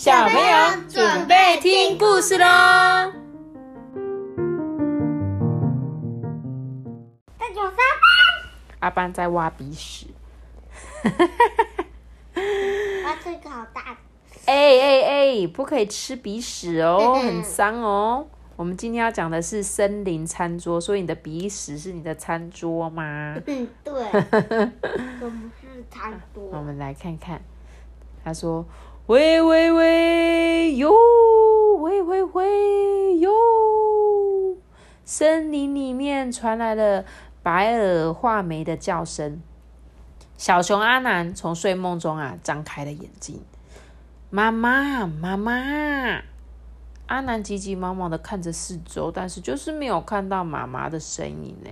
小朋友准备听故事喽！大家好，班。阿班在挖鼻屎。哇，这个好大！哎哎哎，不可以吃鼻屎哦，很脏哦。我们今天要讲的是森林餐桌，所以你的鼻屎是你的餐桌吗？嗯，对。什么是餐桌？我们来看看。他说。喂喂喂哟，喂喂喂哟！森林里面传来了白耳画眉的叫声。小熊阿南从睡梦中啊张开了眼睛，妈妈妈妈！阿南急急忙忙的看着四周，但是就是没有看到妈妈的身影呢。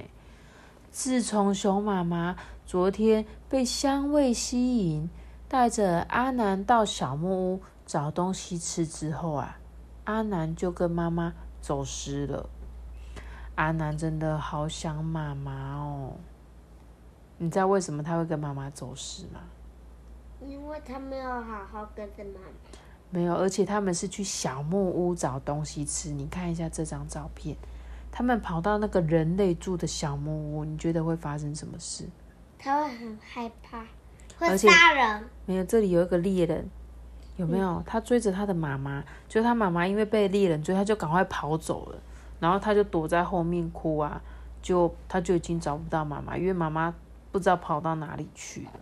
自从熊妈妈昨天被香味吸引。带着阿南到小木屋找东西吃之后啊，阿南就跟妈妈走失了。阿南真的好想妈妈哦。你知道为什么他会跟妈妈走失吗？因为他没有好好跟着妈妈。没有，而且他们是去小木屋找东西吃。你看一下这张照片，他们跑到那个人类住的小木屋，你觉得会发生什么事？他会很害怕。会杀人？没有，这里有一个猎人，有没有？他追着他的妈妈，就他妈妈因为被猎人追，他就赶快跑走了，然后他就躲在后面哭啊，就他就已经找不到妈妈，因为妈妈不知道跑到哪里去了。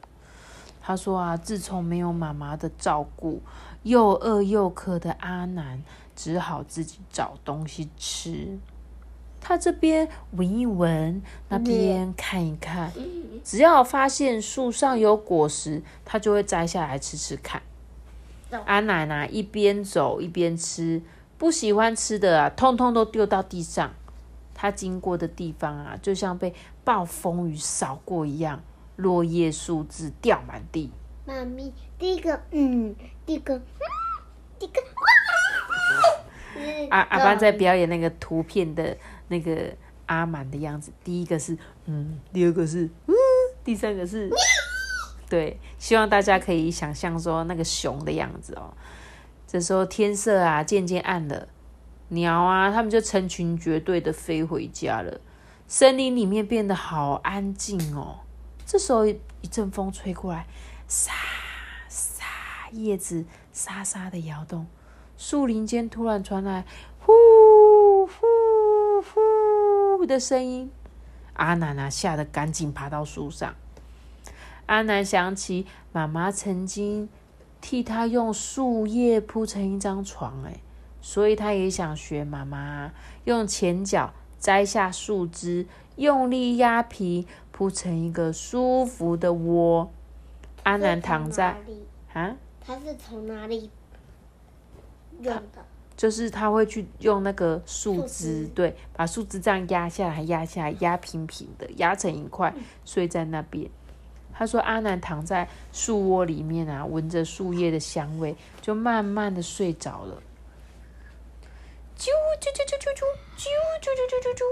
他说啊，自从没有妈妈的照顾，又饿又渴的阿南只好自己找东西吃。他这边闻一闻，那边看一看，只要发现树上有果实，他就会摘下来吃吃看。阿奶奶一边走一边吃，不喜欢吃的啊，通通都丢到地上。他经过的地方啊，就像被暴风雨扫过一样，落叶树枝掉满地。妈咪，第一个，嗯，第一个，第一个，阿阿班在表演那个图片的。那个阿满的样子，第一个是嗯，第二个是嗯，第三个是对，希望大家可以想象说那个熊的样子哦。这时候天色啊渐渐暗了，鸟啊它们就成群结队的飞回家了，森林里面变得好安静哦。这时候一阵风吹过来，沙沙，叶子沙沙的摇动，树林间突然传来呼呼。的声音，阿南啊吓得赶紧爬到树上。阿南想起妈妈曾经替他用树叶铺成一张床，哎，所以他也想学妈妈用前脚摘下树枝，用力压皮铺成一个舒服的窝。阿南躺在啊，他是从哪里用的？就是他会去用那个树枝，对，把树枝这样压下来，压下来，压平平的，压成一块，睡在那边。他说阿南躺在树窝里面啊，闻着树叶的香味，就慢慢的睡着了。啾啾啾啾啾啾啾啾啾啾啾啾，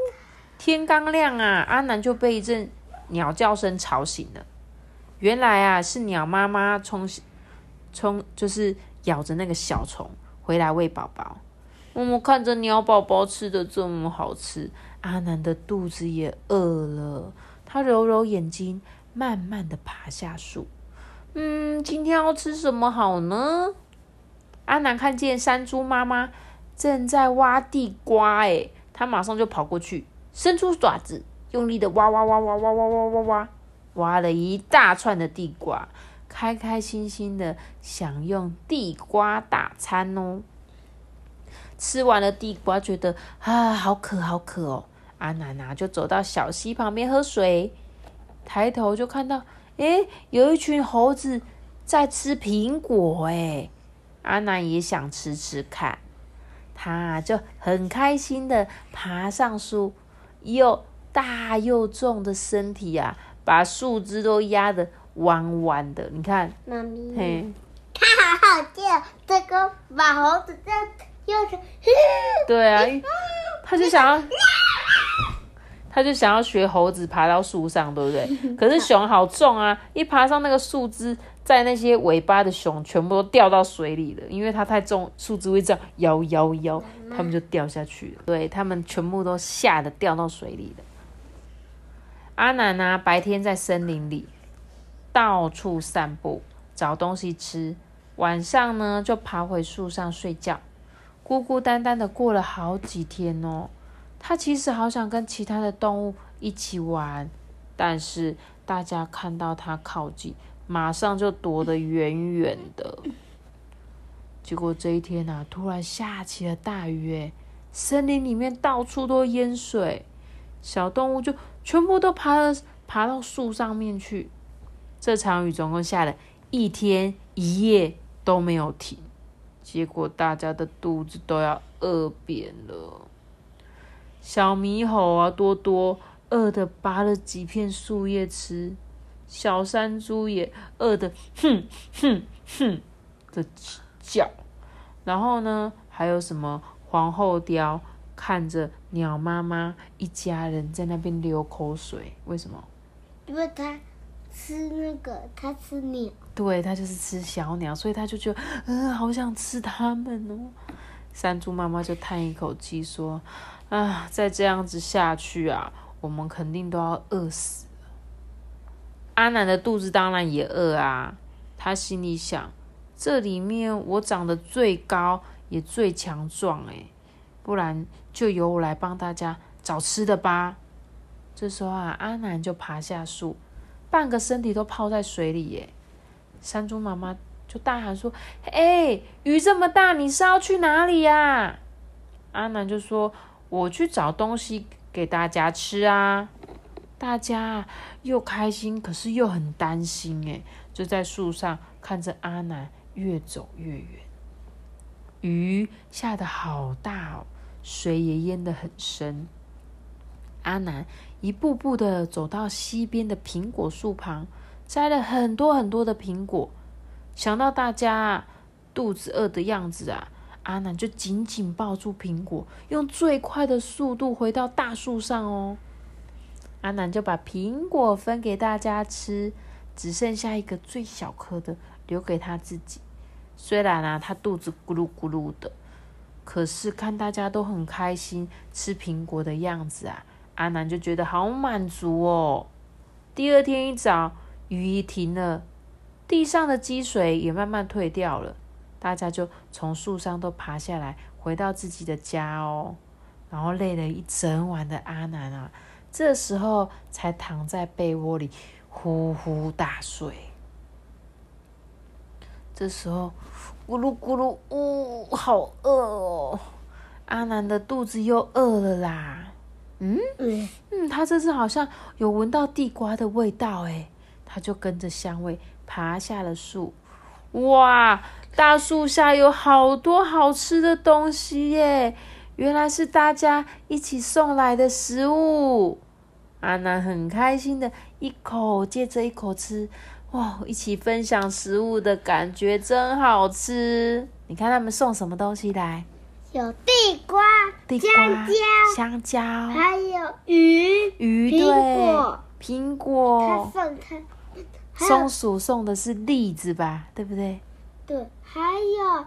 天刚亮啊，阿南就被一阵鸟叫声吵醒了。原来啊，是鸟妈妈冲冲，就是咬着那个小虫。回来喂宝宝，我们看着鸟宝宝吃的这么好吃，阿南的肚子也饿了。他揉揉眼睛，慢慢的爬下树。嗯，今天要吃什么好呢？阿南看见山猪妈妈正在挖地瓜，哎，他马上就跑过去，伸出爪子，用力的挖挖挖挖挖挖挖挖挖，挖了一大串的地瓜。开开心心的享用地瓜大餐哦！吃完了地瓜，觉得啊，好渴，好渴哦！阿南啊，就走到小溪旁边喝水，抬头就看到，诶，有一群猴子在吃苹果，诶，阿南也想吃吃看，他就很开心的爬上树，又大又重的身体啊，把树枝都压的。弯弯的，你看，妈咪，嘿，它好好叫，这个把猴子这又是，对啊，他就想要，他就想要学猴子爬到树上，对不对？可是熊好重啊，一爬上那个树枝，在那些尾巴的熊全部都掉到水里了，因为它太重，树枝会这样摇摇摇，它们就掉下去了。对，它们全部都吓得掉到水里了。阿南呢，白天在森林里到处散步，找东西吃，晚上呢就爬回树上睡觉，孤孤单单的过了好几天哦。他其实好想跟其他的动物一起玩，但是大家看到他靠近。马上就躲得远远的。结果这一天啊，突然下起了大雨，森林里面到处都淹水，小动物就全部都爬了爬到树上面去。这场雨总共下了一天一夜都没有停，结果大家的肚子都要饿扁了。小猕猴啊，多多饿的拔了几片树叶吃。小山猪也饿得 哼哼哼的叫，然后呢，还有什么皇后雕看着鸟妈妈一家人在那边流口水，为什么？因为它吃那个，它吃鸟。对，它就是吃小鸟，所以它就觉得，嗯，好想吃它们哦。山猪妈妈就叹一口气说：“啊，再这样子下去啊，我们肯定都要饿死。”阿南的肚子当然也饿啊，他心里想：这里面我长得最高，也最强壮，诶，不然就由我来帮大家找吃的吧。这时候啊，阿南就爬下树，半个身体都泡在水里，耶。山猪妈妈就大喊说：“哎，雨这么大，你是要去哪里呀？”阿南就说：“我去找东西给大家吃啊。”大家又开心，可是又很担心，哎，就在树上看着阿南越走越远。雨下的好大哦，水也淹得很深。阿南一步步的走到溪边的苹果树旁，摘了很多很多的苹果。想到大家肚子饿的样子啊，阿南就紧紧抱住苹果，用最快的速度回到大树上哦。阿南就把苹果分给大家吃，只剩下一个最小颗的留给他自己。虽然啊，他肚子咕噜咕噜的，可是看大家都很开心吃苹果的样子啊，阿南就觉得好满足哦。第二天一早，雨一停了，地上的积水也慢慢退掉了，大家就从树上都爬下来，回到自己的家哦。然后累了一整晚的阿南啊。这时候才躺在被窝里呼呼大睡。这时候咕噜咕噜，呜，好饿哦！阿南的肚子又饿了啦。嗯嗯，他这次好像有闻到地瓜的味道哎，他就跟着香味爬下了树。哇，大树下有好多好吃的东西耶！原来是大家一起送来的食物。阿南很开心的一口接着一口吃，哇！一起分享食物的感觉真好吃。你看他们送什么东西来？有地瓜、香蕉、香蕉，还有鱼、鱼苹果、苹果。他送他，松鼠送的是栗子吧？对不对？对，还有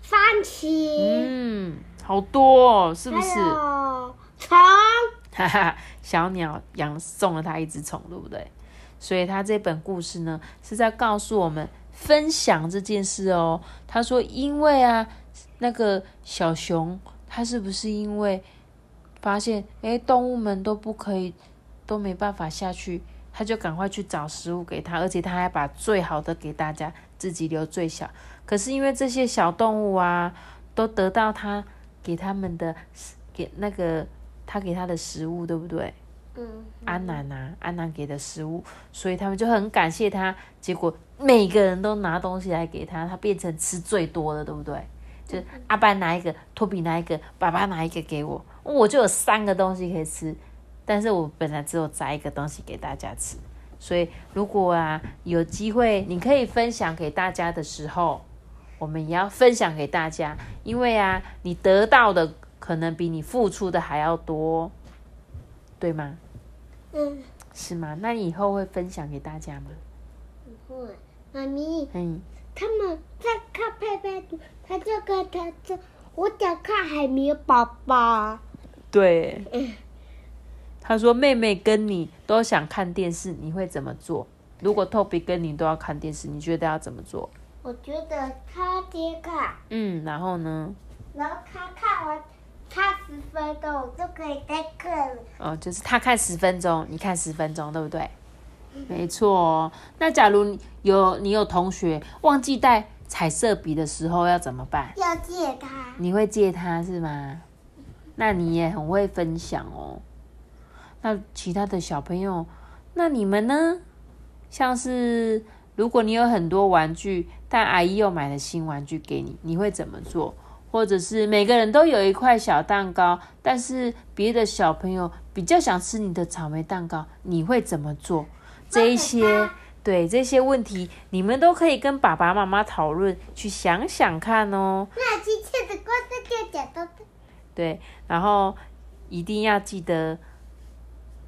番茄。嗯，好多哦，是不是？虫。哈哈，小鸟养送了他一只虫，对不对？所以他这本故事呢，是在告诉我们分享这件事哦。他说，因为啊，那个小熊，它是不是因为发现，哎，动物们都不可以，都没办法下去，它就赶快去找食物给它，而且它还把最好的给大家，自己留最小。可是因为这些小动物啊，都得到它给他们的，给那个。它给它的食物，对不对？嗯。安南啊，安南给的食物，所以他们就很感谢他。结果每个人都拿东西来给他，他变成吃最多的，对不对？就是阿班拿一个，托比拿一个，爸爸拿一个给我，我就有三个东西可以吃。但是我本来只有摘一个东西给大家吃，所以如果啊有机会，你可以分享给大家的时候，我们也要分享给大家，因为啊，你得到的。可能比你付出的还要多，对吗？嗯，是吗？那你以后会分享给大家吗？会。问妈咪，嗯，他们在看佩佩猪，他就跟他说：“我想看海绵宝宝。对。嗯他说妹妹跟你都想看电视，你会怎么做？如果 Toby 跟你都要看电视，你觉得要怎么做？”我觉得他先看，嗯，然后呢？然后他看完，他十分钟我就可以再看了。哦，就是他看十分钟，你看十分钟，对不对？没错哦。那假如你有你有同学忘记带彩色笔的时候要怎么办？要借他，你会借他是吗？那你也很会分享哦。那其他的小朋友，那你们呢？像是如果你有很多玩具，但阿姨又买了新玩具给你，你会怎么做？或者是每个人都有一块小蛋糕，但是别的小朋友比较想吃你的草莓蛋糕，你会怎么做？这一些对这些问题，你们都可以跟爸爸妈妈讨论，去想想看哦。那今天的故事就讲到这。对，然后一定要记得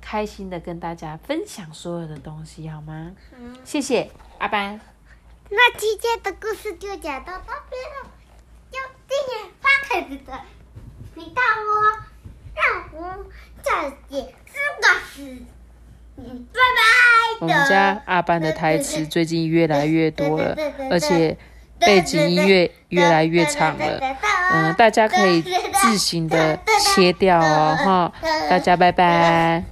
开心的跟大家分享所有的东西，好吗？嗯，谢谢阿班，那今天的故事就讲到这边了，就订阅发开始的频道哦，让我们再见，四个字，嗯，拜拜。我们家阿班的台词最近越来越多了，而且背景音乐越来越长了。嗯，大家可以自行的切掉哦，哈，大家拜拜。